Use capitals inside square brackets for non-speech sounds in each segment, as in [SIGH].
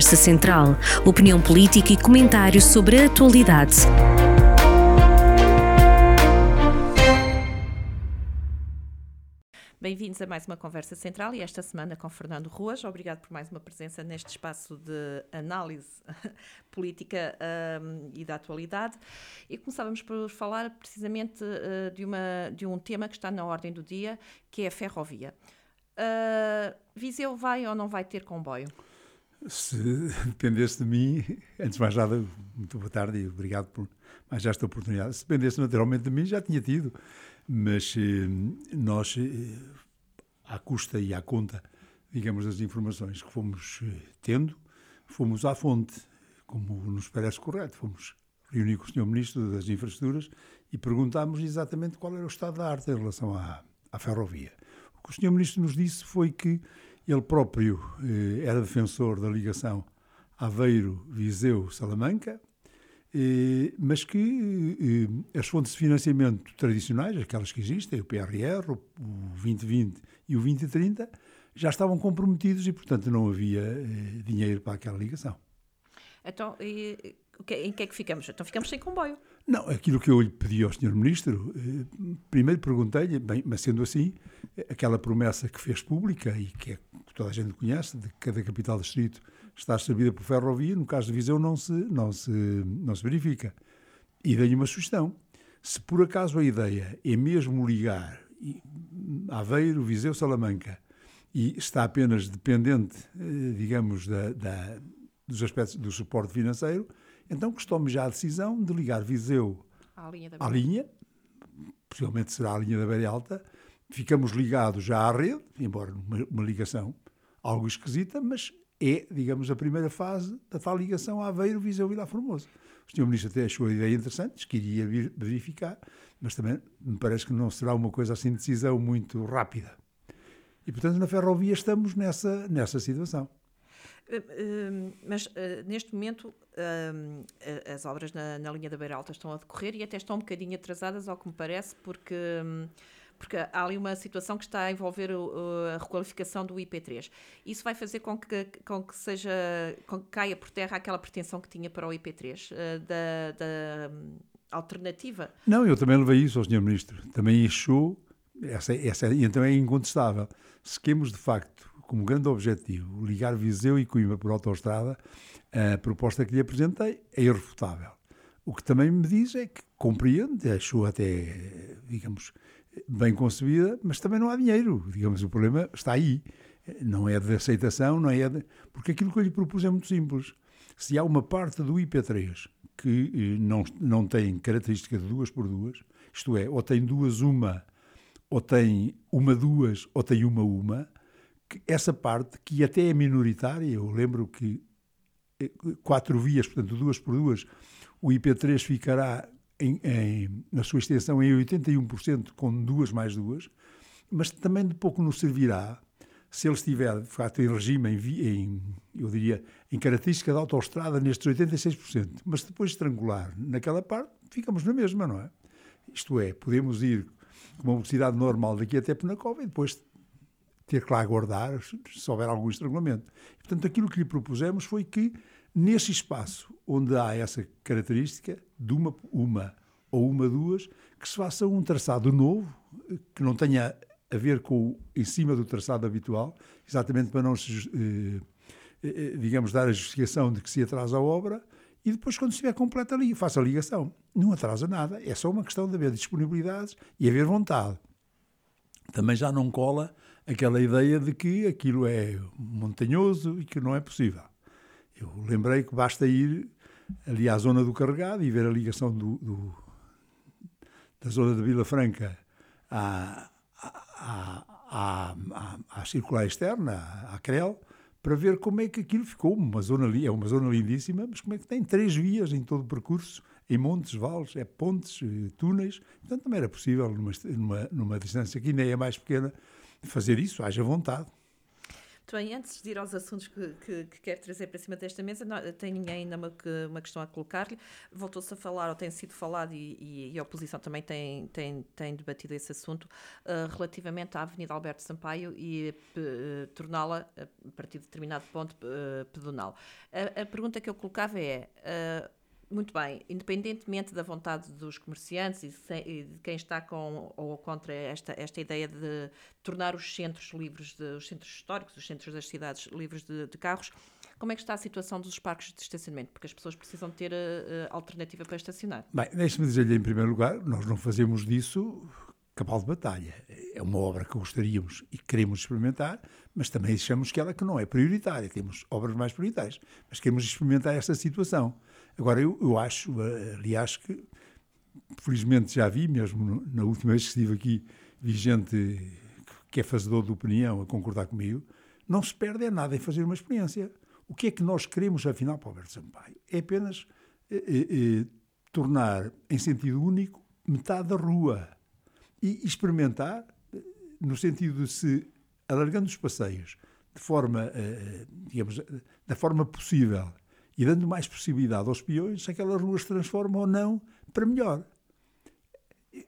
Conversa Central. Opinião política e comentários sobre a atualidade. Bem-vindos a mais uma Conversa Central e esta semana com Fernando Ruas. Obrigado por mais uma presença neste espaço de análise [LAUGHS] política um, e da atualidade. E começávamos por falar precisamente uh, de, uma, de um tema que está na ordem do dia, que é a ferrovia. Uh, Viseu vai ou não vai ter comboio? Se [LAUGHS] dependesse de mim, antes de mais nada, muito boa tarde e obrigado por mais esta oportunidade. Se dependesse naturalmente de mim, já tinha tido mas eh, nós, eh, à custa e à conta, digamos, das informações que fomos eh, tendo, fomos à fonte, como nos parece correto, fomos reunir com o Sr. Ministro das Infraestruturas e perguntámos exatamente qual era o estado da arte em relação à, à ferrovia. O que o Sr. Ministro nos disse foi que ele próprio eh, era defensor da ligação Aveiro-Viseu-Salamanca, eh, mas que eh, as fontes de financiamento tradicionais, aquelas que existem, o PRR, o 2020 e o 2030, já estavam comprometidos e, portanto, não havia dinheiro para aquela ligação. Então, e, em que é que ficamos? Então ficamos sem comboio. Não, aquilo que eu lhe pedi ao Sr. Ministro, primeiro perguntei-lhe, bem, mas sendo assim, aquela promessa que fez pública e que, é, que toda a gente conhece, de que cada capital distrito está servida por ferrovia, no caso de Viseu não se, não se, não se verifica. E dei-lhe uma sugestão. Se por acaso a ideia é mesmo ligar Aveiro, Viseu, Salamanca e está apenas dependente, eh, digamos, da, da, dos aspectos do suporte financeiro, então tome já a decisão de ligar Viseu à linha, à linha possivelmente será a linha da Beira Alta, ficamos ligados já à rede, embora uma, uma ligação algo esquisita, mas é, digamos, a primeira fase da tal ligação Aveiro, Viseu e Vila Formoso. O Sr. Ministro até achou a ideia interessante, que iria verificar, mas também me parece que não será uma coisa assim de decisão muito rápida. E, portanto, na ferrovia estamos nessa, nessa situação. Eh, eh, mas eh, neste momento as obras na, na linha da Beira Alta estão a decorrer e até estão um bocadinho atrasadas, ao que me parece, porque hum, porque há ali uma situação que está a envolver a requalificação do IP3. Isso vai fazer com que, com que seja com que caia por terra aquela pretensão que tinha para o IP3 eh, da, da hum, alternativa? Não, eu também levei isso ao Sr. Ministro. Também achou, essa, essa então é incontestável, se queremos de facto como grande objetivo ligar Viseu e Coimbra por autoestrada, a proposta que lhe apresentei é irrefutável. O que também me diz é que compreende, achou até, digamos, bem concebida, mas também não há dinheiro. Digamos, o problema está aí. Não é de aceitação, não é de... Porque aquilo que eu lhe propus é muito simples. Se há uma parte do IP3 que eh, não, não tem característica de duas por duas, isto é, ou tem duas uma, ou tem uma duas, ou tem uma uma, essa parte, que até é minoritária, eu lembro que eh, quatro vias, portanto duas por duas, o IP3 ficará em, em, na sua extensão em 81%, com duas mais duas, mas também de pouco nos servirá se ele estiver, de facto, em regime, em, em, eu diria, em característica de autoestrada nestes 86%, mas depois de estrangular naquela parte, ficamos na mesma, não é? Isto é, podemos ir com uma velocidade normal daqui até Penacova e depois ter que lá aguardar se houver algum estrangulamento. Portanto, aquilo que lhe propusemos foi que Nesse espaço onde há essa característica de uma, uma ou uma duas, que se faça um traçado novo, que não tenha a ver com em cima do traçado habitual, exatamente para não se, eh, eh, digamos, dar a justificação de que se atrasa a obra, e depois, quando estiver completa faça a ligação. Não atrasa nada, é só uma questão de haver disponibilidades e haver vontade. Também já não cola aquela ideia de que aquilo é montanhoso e que não é possível. Eu lembrei que basta ir ali à zona do carregado e ver a ligação do, do da zona de Vila Franca à, à, à, à, circular externa, à CREL, para ver como é que aquilo ficou. Uma zona é uma zona lindíssima, mas como é que tem três vias em todo o percurso, em montes, vales, é pontes, eh, túneis. Portanto, também era possível, numa, numa, numa distância que ainda é mais pequena, fazer isso, haja vontade. Muito bem, antes de ir aos assuntos que, que, que quero trazer para cima desta mesa, não, tenho ainda uma, uma questão a colocar-lhe. Voltou-se a falar, ou tem sido falado, e, e, e, a oposição também tem, tem, tem debatido esse assunto, uh, relativamente à Avenida Alberto Sampaio e uh, torná-la, a partir de determinado ponto, uh, pedonal. A, a, pergunta que eu colocava é muito bem, independentemente da vontade dos comerciantes e de quem está com ou contra esta, esta ideia de tornar os centros livres, de, os centros históricos, os centros das cidades livres de, de carros, como é que está a situação dos parques de estacionamento? Porque as pessoas precisam ter uh, alternativa para estacionar. Bem, deixe-me dizer-lhe em primeiro lugar, nós não fazemos disso cabal de batalha. É uma obra que gostaríamos e queremos experimentar, mas também achamos que ela que não é prioritária. Temos obras mais prioritárias, mas queremos experimentar esta situação. Agora, eu, eu acho, eh, aliás, que felizmente já vi, mesmo na última vez que estive aqui, vi gente que é fazedor de opinião a concordar comigo, não se perde é nada em fazer uma experiência. O que é que nós queremos, afinal, para o Alberto Sampaio? É apenas eh, eh, tornar, em sentido único, metade da rua. E experimentar, no sentido de se, alargando os passeios, de forma, digamos, da forma possível, e dando mais possibilidade aos peões se aquelas ruas se transformam ou não para melhor.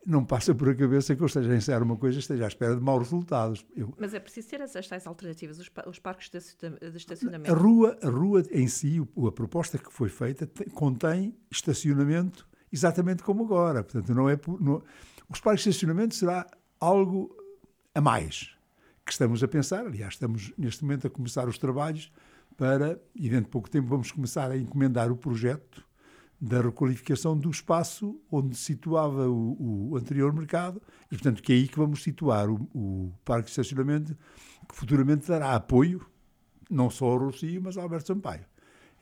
Não passa por a cabeça que eu esteja a ensaiar uma coisa esteja à espera de maus resultados. Eu... Mas é preciso ter essas tais alternativas, os, os parques de, de, estacionamento. A rua, a rua em si, a proposta que foi feita, tem, contém estacionamento exatamente como agora. Portanto, não é não, os parques de estacionamento será algo a mais que estamos a pensar. Aliás, estamos neste momento a começar os trabalhos para, e dentro de pouco tempo vamos começar a encomendar o projeto da requalificação do espaço onde se situava o, o, anterior mercado e, portanto, que é aí que vamos situar o, o parque de estacionamento que futuramente dará apoio não só ao Rocio, mas ao Alberto Sampaio.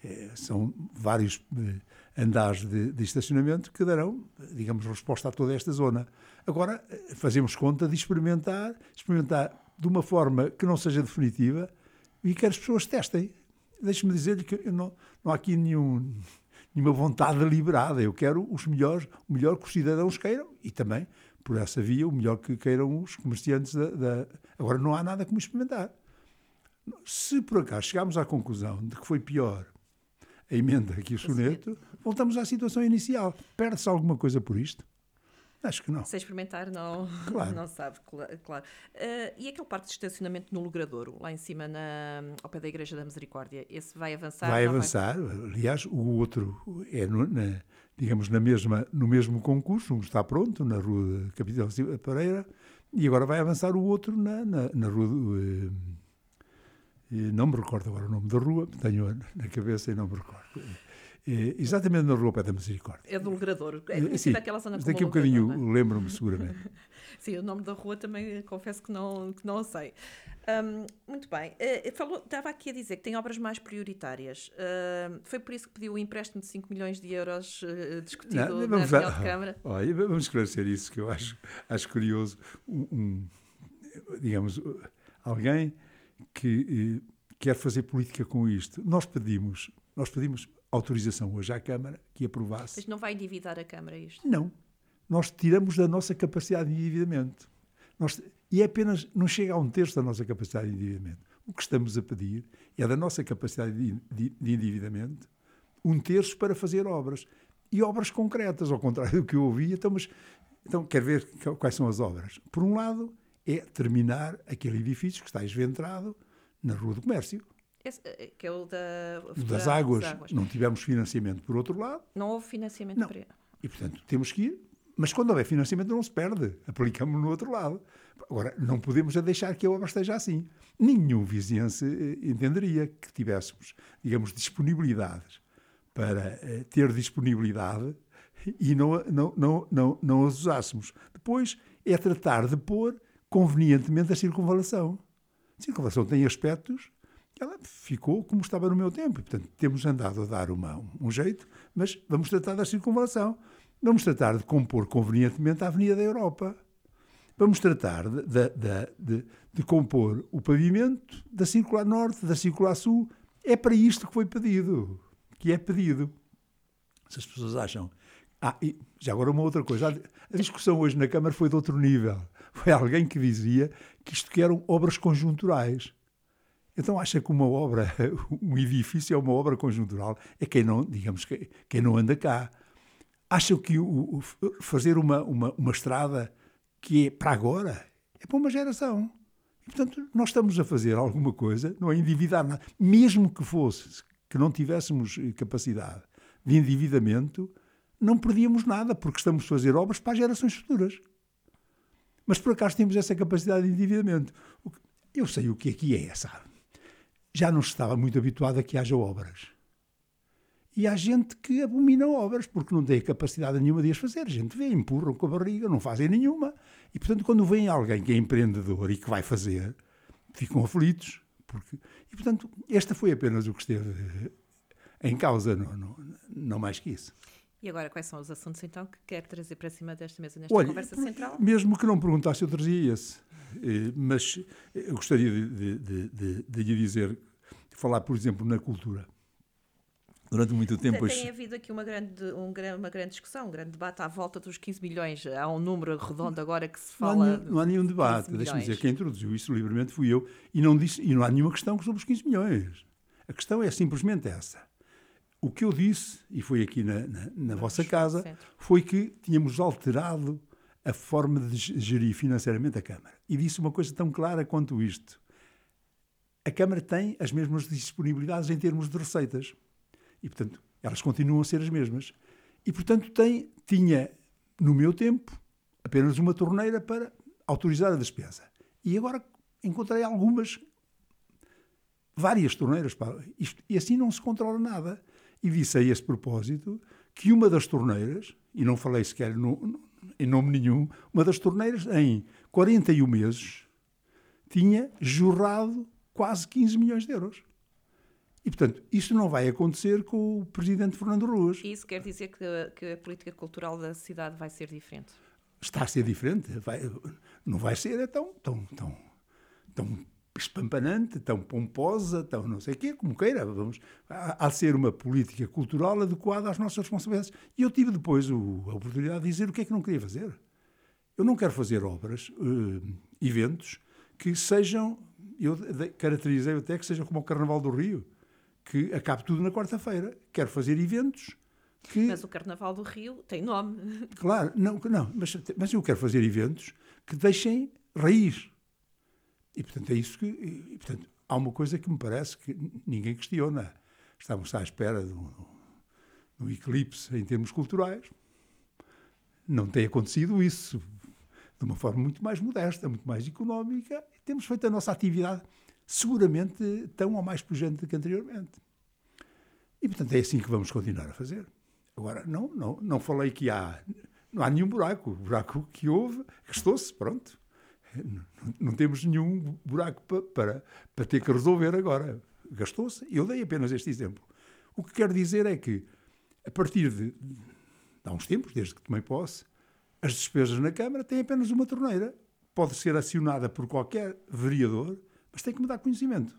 É, são vários eh, andares de, de, estacionamento que darão, digamos, resposta a toda esta zona. Agora, eh, fazemos conta de experimentar, experimentar de uma forma que não seja definitiva e que as pessoas testem deixe-me dizer-lhe que não, não há aqui nenhum, nenhuma vontade deliberada. Eu quero os melhores, o melhor que os cidadãos queiram e também, por essa via, o melhor que queiram os comerciantes da, da... Agora, não há nada como experimentar. Se por acaso chegarmos à conclusão de que foi pior a emenda que o soneto, voltamos à situação inicial. Perde-se alguma coisa por isto? Acho que não. Sem experimentar, não, claro. não sabe, claro. Uh, e aquele parque de estacionamento no Logradouro, lá em cima, na, ao pé da Igreja da Misericórdia, esse vai avançar? Vai avançar. Vai... Aliás, o outro é, no, na, digamos, na mesma, no mesmo concurso, um está pronto, na Rua Capitão Pereira, e agora vai avançar o outro na, na, na Rua. Uh, não me recordo agora o nome da rua, tenho na cabeça e não me recordo. É, exatamente na Rua Pé da Misericórdia. É do Logrador. É Sim, daquela zona Daqui um bocadinho é? lembro-me seguramente. [LAUGHS] Sim, o nome da rua também confesso que não, que não sei. Um, muito bem. Uh, falou, estava aqui a dizer que tem obras mais prioritárias. Uh, foi por isso que pediu o um empréstimo de 5 milhões de euros uh, discutido não, na reunião de Câmara? Olha, vamos esclarecer isso, que eu acho, acho curioso. Um digamos, alguém que quer fazer política com isto. Nós pedimos, nós pedimos autorização hoje à Câmara que aprovasse. Mas não vai endividar a Câmara isto? Não. Nós tiramos da nossa capacidade de endividamento. Nós, e é apenas, não chega a um terço da nossa capacidade de endividamento. O que estamos a pedir é da nossa capacidade de, de, de endividamento um terço para fazer obras. E obras concretas, ao contrário do que eu ouvi. Então, mas, então quer ver quais são as obras? Por um lado, é terminar aquele edifício que está esventrado na Rua do Comércio. Esse, eh, que é o da, das, águas. das, águas. Não tivemos financiamento por outro lado. Não houve financiamento não. para E, portanto, temos que ir. Mas quando houver financiamento não se perde. Aplicamos no outro lado. Agora, não podemos deixar que a obra esteja assim. Nenhum vizinhense eh, entenderia que tivéssemos, digamos, disponibilidades para uh, ter disponibilidade e não, não, não, não, não as usássemos. Depois é tratar de pôr convenientemente a circunvalação. A circunvalação tem aspectos ela ficou como estava no meu tempo. Portanto, temos andado a dar uma, um jeito, mas vamos tratar da circunvalação. Vamos tratar de compor convenientemente a Avenida da Europa. Vamos tratar de, de, de, de compor o pavimento da Circular Norte, da Circular Sul. É para isto que foi pedido. Que é pedido. Se as pessoas acham. Ah, e já agora uma outra coisa. A discussão hoje na Câmara foi de outro nível. Foi alguém que dizia que isto que eram obras conjunturais. Então acha que uma obra, [LAUGHS] um edifício é uma obra conjuntural? É quem não, digamos, quem não anda cá. Acha que o, o, fazer uma, uma, uma estrada que é para agora é para uma geração. E, portanto, nós estamos a fazer alguma coisa, não é endividar nada. Mesmo que fosse, que não tivéssemos capacidade de endividamento, não perdíamos nada, porque estamos a fazer obras para as gerações futuras. Mas por acaso temos essa capacidade de endividamento. Eu sei o que é que é, sabe? Já não estava muito habituado a que haja obras. E há gente que abomina obras porque não tem capacidade nenhuma de as fazer. A gente vê, empurram com a barriga, não fazem nenhuma. E, portanto, quando vem alguém que é empreendedor e que vai fazer, ficam aflitos. Porque... E, portanto, esta foi apenas o que esteve em causa, não, não, não mais que isso. E agora, quais são os assuntos, então, que quer trazer para cima desta mesa nesta Olha, conversa central? Mesmo que não perguntasse, eu trazia esse. Eh, mas eu gostaria de, de, de, de lhe dizer, falar, por exemplo, na cultura. Durante muito tempo. Tem havido aqui uma grande, um, uma grande discussão, um grande debate à volta dos 15 milhões. Há um número redondo agora que se fala. Não há nenhum, não há nenhum debate. Deixa-me dizer, quem introduziu isso livremente fui eu. E não, disse, e não há nenhuma questão sobre os 15 milhões. A questão é simplesmente essa. O que eu disse, e foi aqui na, na, na vossa casa, foi que tínhamos alterado a forma de gerir financeiramente a Câmara. E disse uma coisa tão clara quanto isto. A Câmara tem as mesmas disponibilidades em termos de receitas. E, portanto, elas continuam a ser as mesmas. E, portanto, tem, tinha, no meu tempo, apenas uma torneira para autorizar a despesa. E agora encontrei algumas, várias torneiras. Para, isto, e assim não se controla nada. E disse a esse propósito que uma das torneiras, e não falei sequer no, em nome nenhum, uma das torneiras, em 41 meses, tinha jorrado quase 15 milhões de euros. E, portanto, isto não vai acontecer com o presidente Fernando Ruas. Isso quer dizer que, que a política cultural da cidade vai ser diferente? Está a ser diferente. Vai, não vai ser tão, tão, tão, tão espampanante, tão pomposa, tão não sei o quê, como queira. Vamos, há, a ser uma política cultural adequada às nossas responsabilidades. E eu tive depois o, a oportunidade de dizer o que é que não queria fazer. Eu não quero fazer obras, uh, eventos, que sejam, eu caracterizei até que sejam como o Carnaval do Rio que acabe tudo na quarta-feira. Quero fazer eventos que... Mas o Carnaval do Rio tem nome. Claro, não, não mas, mas eu quero fazer eventos que deixem raiz. E, portanto, é isso que... E, portanto, há uma coisa que me parece que ninguém questiona. Estamos à espera de um, de um eclipse em termos culturais. Não tem acontecido isso de uma forma muito mais modesta, muito mais económica. Temos feito a nossa atividade seguramente tão ou mais pujante que anteriormente. E, portanto, é assim que vamos continuar a fazer. Agora, não, não, não falei que há, não há nenhum buraco. O buraco que houve, gastou-se, pronto. Não, temos nenhum buraco para, para, para ter que resolver agora. Gastou-se. Eu dei apenas este exemplo. O que quero dizer é que, a partir de, de há uns tempos, desde que tomei posse, as despesas na Câmara têm apenas uma torneira. Pode ser acionada por qualquer vereador mas tem que me dar conhecimento.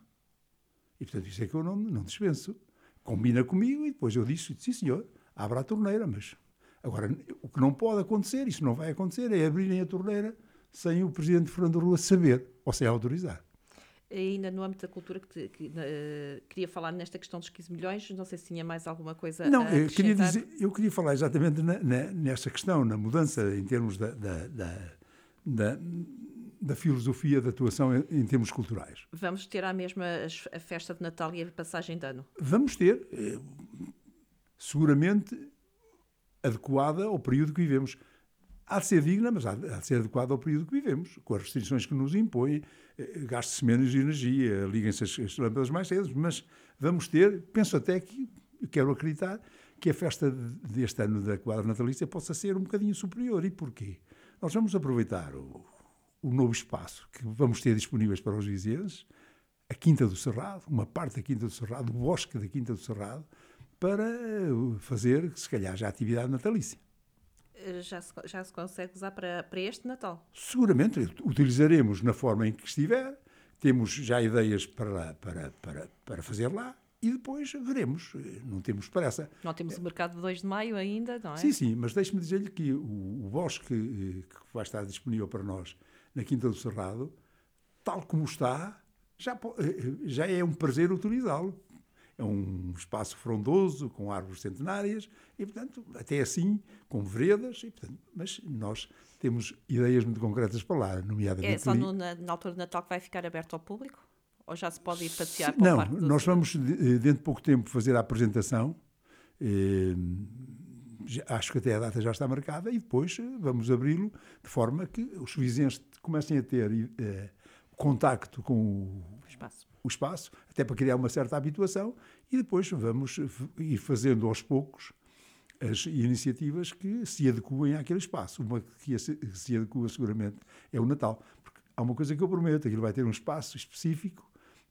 E, portanto, isso é que eu não, não dispenso. Combina comigo e depois eu disse, sim senhor, abra a torneira, mas... Agora, o que não pode acontecer, isso não vai acontecer, é abrirem a torneira sem o Presidente Fernando Rua saber ou sem autorizar. Ainda no âmbito da cultura, que, que uh, queria falar nesta questão dos 15 milhões, não sei se tinha mais alguma coisa não, a eu queria dizer, eu queria falar exatamente na, na, nessa questão, na mudança em termos da, da, da, da da filosofia de atuação em, em, termos culturais. Vamos ter a mesma a festa de Natal e a passagem de ano? Vamos ter, eh, seguramente adequada ao período que vivemos. Há de ser digna, mas há de ser adequada ao período que vivemos, com as restrições que nos impõem, eh, gaste-se menos energia, liguem-se as, as lâmpadas mais cedo, mas vamos ter, penso até que, quero acreditar, que a festa deste ano da quadra natalícia possa ser um bocadinho superior. E porquê? Nós vamos aproveitar o, o novo espaço que vamos ter disponíveis para os vizinhos, a Quinta do Cerrado, uma parte da Quinta do Cerrado, o bosque da Quinta do Cerrado, para fazer, se calhar, já atividade natalícia. Eh, já se, já se consegue usar para, para este Natal? Seguramente, utilizaremos na forma em que estiver, temos já ideias para, para, para, para fazer lá e depois veremos, não temos pressa. Não temos o mercado de 2 de maio ainda, não é? Sim, sim, mas deixe-me dizer-lhe que o, o bosque eh, que vai estar disponível para nós na Quinta do Cerrado, tal como está, já, já é um prazer utilizá-lo. É um espaço frondoso, com árvores centenárias, e, portanto, até assim, com veredas, e, portanto, mas nós temos ideias muito concretas para lá, nomeadamente... É só no, na, na, altura de Natal que vai ficar aberto ao público? Ou já se pode ir passear para Não, o Parque nós vamos, dentro de pouco tempo, fazer a apresentação. Eh, acho que até a data já está marcada e depois eh, vamos abri-lo de forma que os vizinhos comecem a ter eh, contacto com o espaço. o espaço, até para criar uma certa habituação e depois vamos ir fazendo aos poucos as iniciativas que se adequem àquele espaço. Uma que se adequa seguramente é o Natal. Porque há uma coisa que eu prometo, aquilo vai ter um espaço específico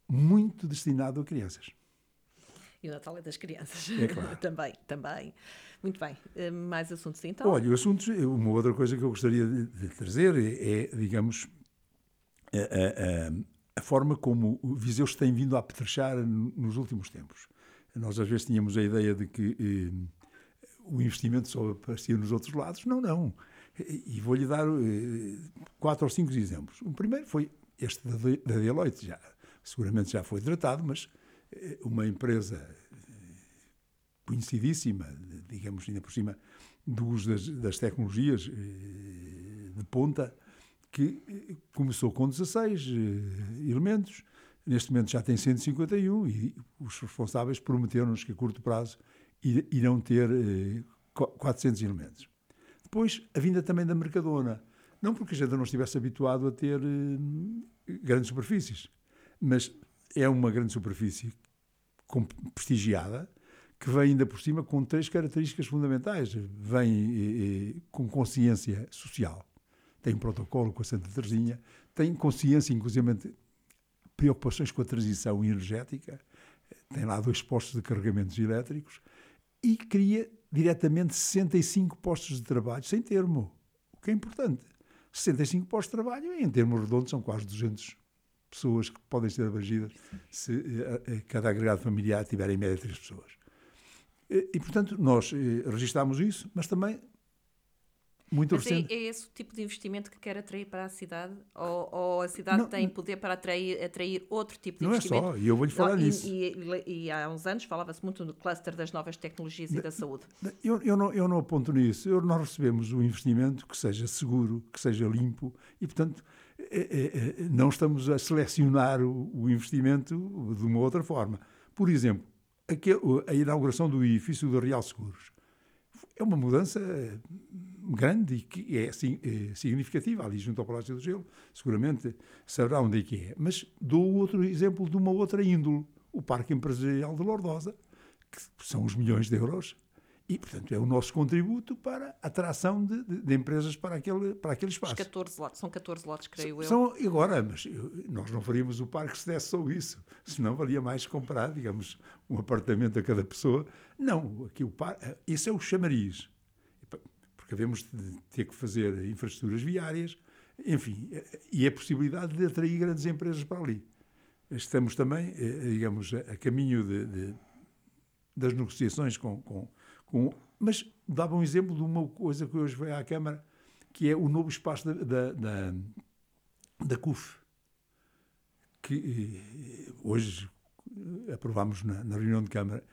muito destinado a crianças. E o Natal é das crianças. É claro. [LAUGHS] também, também. Muito bem. Uh, mais assuntos então? Olha, assuntos, uma outra coisa que eu gostaria de, de trazer é, é digamos, a, a, a, forma como o Viseu se tem vindo a apetrechar nos últimos tempos. Nós às vezes tínhamos a ideia de que eh, o investimento só aparecia nos outros lados. Não, não. E vou-lhe dar eh, quatro ou cinco exemplos. O primeiro foi este da, da Deloitte, já, seguramente já foi tratado, mas eh, uma empresa eh, conhecidíssima, digamos ainda por cima, do uso das, das tecnologias eh, de ponta, que começou com 16 elementos, neste momento já tem 151 e os responsáveis prometeram-nos que a curto prazo irão ter 400 elementos. Depois, a vinda também da Mercadona. Não porque a gente não estivesse habituado a ter grandes superfícies, mas é uma grande superfície prestigiada que vem ainda por cima com três características fundamentais. Vem com consciência social, tem um protocolo com a Santa Teresinha, tem consciência, inclusive, preocupações com a transição energética, tem lá dois postos de carregamentos elétricos e cria diretamente 65 postos de trabalho sem termo, o que é importante. 65 postos de trabalho, em termos redondos, são quase 200 pessoas que podem ser abrangidas se uh, cada agregado familiar tiver em média três pessoas. E, portanto, nós uh, registámos isso, mas também muito mas é. É, esse o tipo de investimento que quer atrair para a cidade? Ou, ou a cidade não, tem poder para atrair, atrair outro tipo de não investimento? Não é só, e eu vou-lhe falar nisso. E, e, e, há uns anos falava-se muito no cluster das novas tecnologias e da saúde. Eu, eu, não, eu não aponto nisso. Eu, nós recebemos um investimento que seja seguro, que seja limpo e, portanto, é, é, é, não estamos a selecionar o, investimento de uma outra forma. Por exemplo, a inauguração do edifício do Real Seguros é uma mudança grande e que é, significativa ali junto ao Palácio do Gelo. Seguramente saberá onde é que é. Mas dou outro exemplo de uma outra índole. O Parque Empresarial de Lordosa, que são os milhões de euros e, portanto, é o nosso contributo para a atração de, de, de, empresas para aquele, para aquele espaço. Os 14 lotes, são 14 lotes, creio são, eu. Agora, mas nós não faríamos o parque se desse só isso. Senão valia mais comprar, digamos, um apartamento a cada pessoa. Não, aqui o parque, esse é o chamariz. Porque havemos de ter que fazer infraestruturas viárias, enfim, e a possibilidade de atrair grandes empresas para ali. Estamos também, eh, digamos, a caminho de das negociações com, com com, mas dava um exemplo de uma coisa que hoje veio à Câmara, que é o novo espaço da, da, da, da CUF, que eh, hoje aprovámos na, na, reunião de Câmara,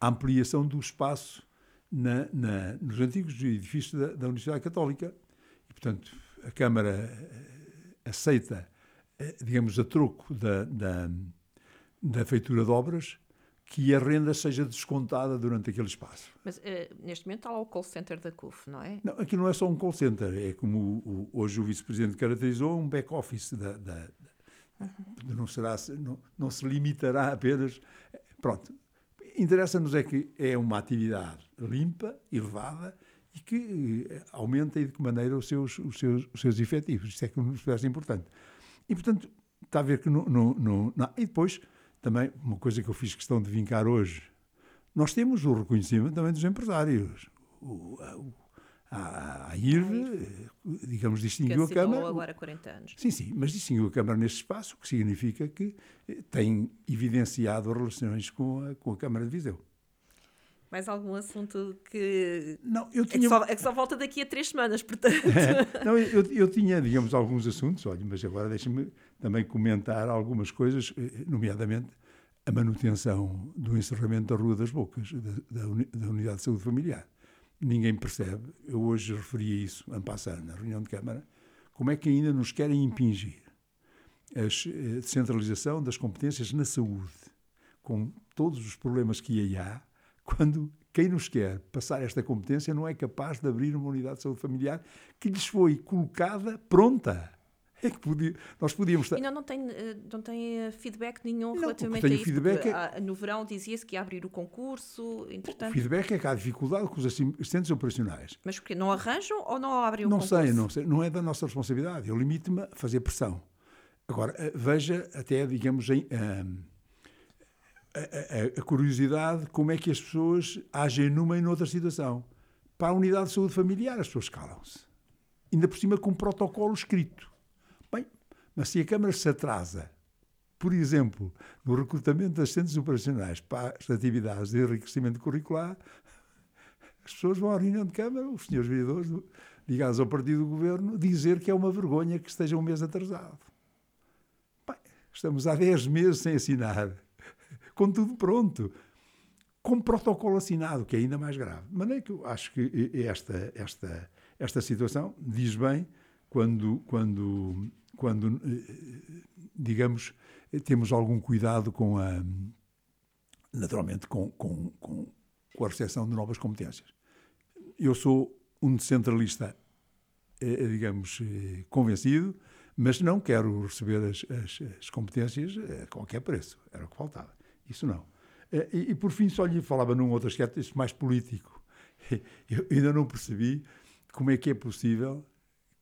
a ampliação do espaço na, na, nos antigos edifícios da, da, Universidade Católica. E, portanto, a Câmara eh, aceita, eh, digamos, a troco da, da, da feitura de obras, que a renda seja descontada durante aquele espaço. Mas uh, neste momento está lá o call center da CUF, não é? Não, aqui não é só um call center, é como o, o, hoje o vice-presidente caracterizou, um back-office da, da, uhum. não, será, não, não se limitará apenas... Pronto, interessa-nos é que é uma atividade limpa, elevada, e que eh, aumenta e de que maneira os seus, os seus, os seus efetivos. Isso é que nos parece importante. E, portanto, está a ver que no, no, no, não. E depois também, uma coisa que eu fiz questão de vincar hoje, nós temos o reconhecimento também dos empresários. O, a, a IRV, digamos, distinguiu a Câmara. agora 40 anos. Sim, sim, mas distinguiu a Câmara neste espaço, o que significa que eh, tem evidenciado relações com a, com a Câmara de Viseu. Mais algum assunto que. Não, eu É que, tinha... só, é que só volta daqui a três semanas, portanto. [LAUGHS] Não, eu, eu tinha, digamos, alguns assuntos, olha, mas agora deixa-me também comentar algumas coisas, eh, nomeadamente a manutenção do encerramento da Rua das Bocas, da, da, uni- da Unidade de Saúde Familiar. Ninguém percebe, eu hoje referia isso, ano passado, na reunião de Câmara, como é que ainda nos querem impingir a descentralização das competências na saúde, com todos os problemas que aí há, quando quem nos quer passar esta competência não é capaz de abrir uma unidade de saúde familiar que lhes foi colocada pronta. É que podia- nós podíamos estar. E não, não tem, eh, não tem eh, feedback nenhum Não, relativamente o a isso. feedback é- No verão dizia-se que ia abrir o concurso, O entretanto. feedback é que há dificuldade com os assistentes operacionais. Mas porque não arranjam ou não abrem o Não concurso? sei, não sei, não é da nossa responsabilidade. Eu limito-me a fazer pressão. Agora, eh, veja até, digamos, em, ahm, a, a- curiosidade como é que as pessoas agem numa e noutra situação. Para a unidade de saúde familiar, as pessoas calam-se. Ainda por cima com um protocolo escrito. Bem, mas se a Câmara se atrasa, por exemplo, no recrutamento de assistentes operacionais para as atividades de enriquecimento curricular, as pessoas vão à reunião de Câmara, os senhores vereadores do- ligados ao partido do governo, dizer que é uma vergonha que esteja um mês atrasado. Bem, estamos há 10 meses sem assinar, com tudo pronto, com protocolo assinado, que é ainda mais grave. De maneira que eu acho que esta, esta, esta situação diz bem quando, quando, quando eh, digamos, eh, temos algum cuidado com a, naturalmente, com, com, com, com a recepção de novas competências. Eu sou um centralista, eh, digamos, eh, convencido, mas não quero receber as, as, as competências a qualquer preço. Era o que faltava. Isso não. Eh, E, e por fim, só lhe falava num outro aspecto, isso mais político. [LAUGHS] Eu ainda não percebi como é que é possível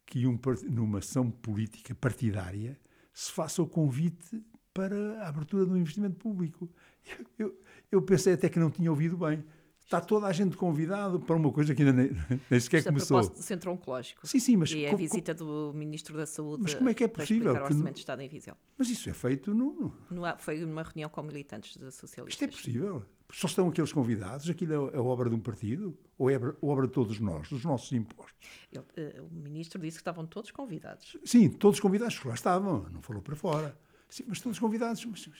que um, numa ação política partidária se faça o convite para a abertura de um investimento público. [LAUGHS] Eu, eu, eu pensei até que não tinha ouvido bem. Está toda a gente convidado para uma coisa que ainda nem, [LAUGHS] nem sequer Isto a começou. propósito do Centro Oncológico. Sim, sim, mas, e é a visita do Ministro da Saúde Mas como é que é para possível explicar o Orçamento de Estado em Viseu. mas isso é feito no. No- Foi numa reunião com militantes da socialistas. Isto é possível. Só estão aqueles convidados? Aquilo é, é obra de um partido? Ou é obra- de todos nós, dos nossos impostos? Ele, eh, o Ministro disse que estavam todos convidados. Sim, todos convidados, lá estavam, não falou para fora. Sim, mas todos convidados. Mas, mas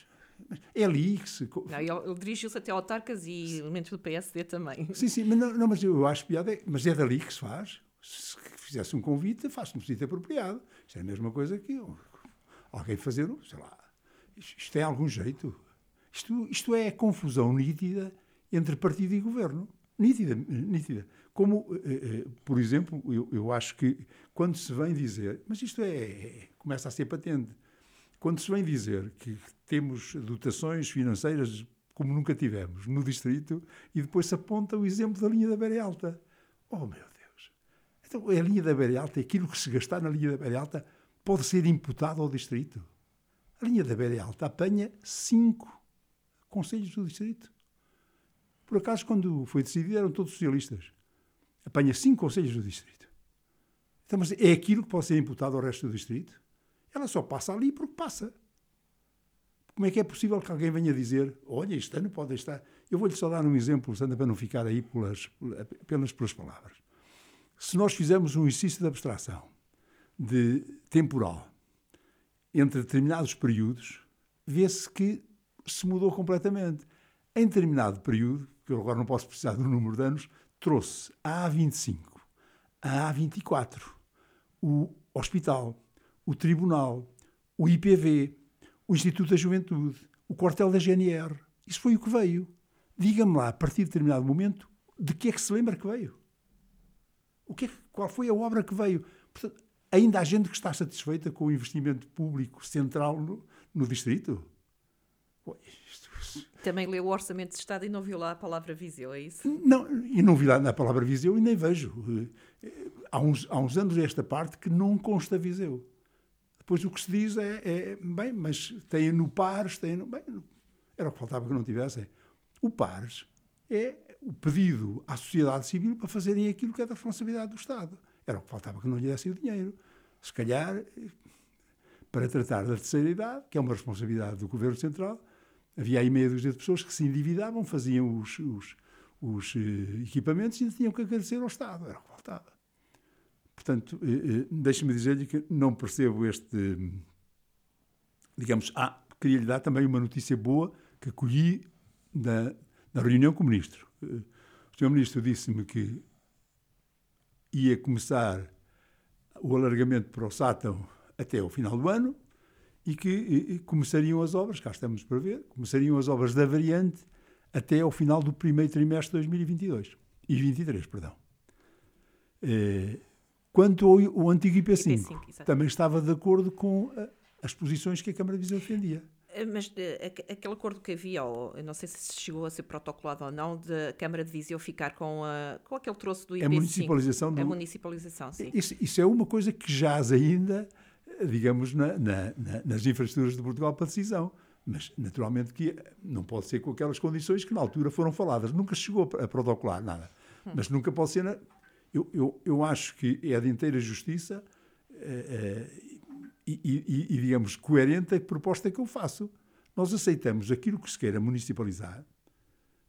é ali que se. Não, ele ele dirigiu-se até autarcas e elementos do PSD também. Sim, sim, mas, não, não, mas eu acho piada, é- mas é dali que se faz. Se fizesse um convite, faço no sítio apropriado. Isto é a mesma coisa que eu- alguém fazer, um, sei lá. Isto, tem algum jeito. Isto, isto é confusão nítida entre partido e governo. Nítida, nítida. Como, eh, eh, por exemplo, eu, eu acho que quando se vem dizer, mas isto é, é- começa a ser patente, quando se vem dizer que temos dotações financeiras como nunca tivemos no distrito e depois se aponta o exemplo da linha da Beira Alta. Oh, meu Deus! Então, a linha da Beira Alta, aquilo que se gastar na linha da Beira Alta, pode ser imputado ao distrito. A linha da Beira Alta apanha cinco conselhos do distrito. Por acaso, quando foi decidido, eram todos socialistas. Apanha cinco conselhos do distrito. Então, mas é aquilo que pode ser imputado ao resto do distrito? Ela só passa ali porque passa. Como é que é possível que alguém venha dizer, olha, este ano pode estar... Eu vou-lhe só dar um exemplo, Sandra, para não ficar aí pelas, apenas pelas palavras. Se nós fizermos um exercício de abstração de temporal entre determinados períodos, vê-se que se mudou completamente. Em determinado período, que eu agora não posso precisar do número de anos, trouxe a A25, a A24, o hospital, o tribunal, o IPV, o Instituto da Juventude, o quartel da GNR. Isso foi o que veio. Diga-me lá, a partir de determinado momento, de que é que se lembra que veio? O que é, qual foi a obra que veio? Portanto, ainda há gente que está satisfeita com o investimento público central no, no distrito? [LAUGHS] Também leu o Orçamento de Estado e não viu lá a palavra Viseu, é isso? Não, e não vi lá na palavra Viseu e nem vejo. Eh, Há uns, há uns anos esta parte que não consta Viseu. Depois o que se diz é, é, bem, mas tem no Pares, tem no, bem, era o que faltava que não tivessem. O Pares é o pedido à sociedade civil para fazerem aquilo que é da responsabilidade do Estado. Era o que faltava que não lhe dessem o dinheiro. Se calhar, para tratar da terceira idade, que é uma responsabilidade do Governo Central, havia aí meia dúzia de pessoas que se endividavam, faziam os, os, os eh, equipamentos e ainda tinham que agradecer ao Estado, era o que faltava. Portanto, eh, eh, deixe-me dizer-lhe que não percebo este. Digamos, ah, queria lhe dar também uma notícia boa que colhi da, da reunião com o Ministro. O Sr. Ministro disse-me que ia começar o alargamento para o Sátão até ao final do ano e que e, começariam as obras, cá estamos para ver, começariam as obras da variante até ao final do primeiro trimestre de 2022 e 23, perdão. É, quanto ao, ao antigo IP5, IP5 também estava de acordo com a, as posições que a Câmara de Viseu defendia. Eh, mas uh, aquele acordo que havia, ou, eu não sei se chegou a ser protocolado ou não, da Câmara de Viseu ficar com, a, com aquele troço do IP5. A municipalização. Do... A municipalização, sim. Isso, isso, é uma coisa que jaz ainda, digamos, na, na, na, nas infraestruturas de Portugal para decisão. Mas, naturalmente, que não pode ser com aquelas condições que na altura foram faladas. Nunca chegou a protocolar nada. Hum. Mas nunca pode ser. Eu, eu, eu acho que é de inteira justiça. Eh, e, e, e, digamos, coerente a proposta que eu faço. Nós aceitamos aquilo que se queira municipalizar,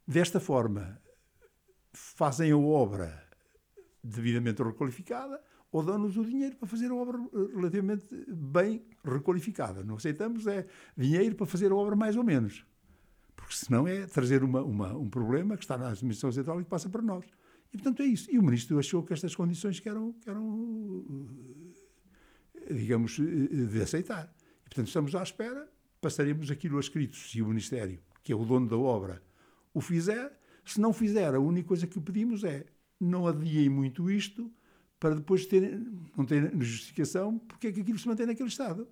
desta forma fazem a obra devidamente requalificada ou dão-nos o dinheiro para fazer a obra relativamente bem requalificada. Não aceitamos é dinheiro para fazer a obra mais ou menos. Porque senão é trazer uma, uma, um problema que está na administração central e que passa para nós. E portanto é isso. E o ministro achou que estas condições que eram, que eram digamos, eh, de aceitar. E, portanto, estamos à espera, passaremos aquilo a escrito, se o Ministério, que é o dono da obra, o fizer. Se não fizer, a única coisa que pedimos é não adiem muito isto para depois ter, não ter justificação porque é que aquilo se mantém naquele estado.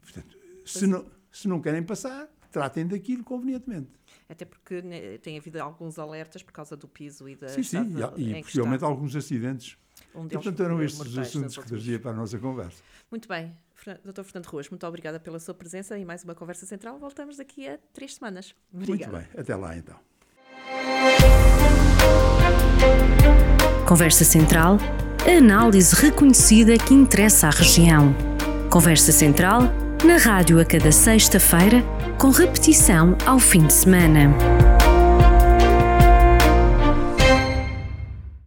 Portanto, se não, se não querem passar, tratem daquilo convenientemente. Até porque né, tem havido alguns alertas por causa do piso e da. Sim, sim, e, e possivelmente alguns acidentes um deles, Portanto, eram estes os assuntos que trazia para a nossa conversa. Muito bem. Dr. Fernando Ruas, muito obrigada pela sua presença e mais uma conversa central. Voltamos daqui a três semanas. Obrigada. Muito bem. Até lá, então. Conversa Central. A análise reconhecida que interessa à região. Conversa Central, na rádio a cada sexta-feira, com repetição ao fim de semana.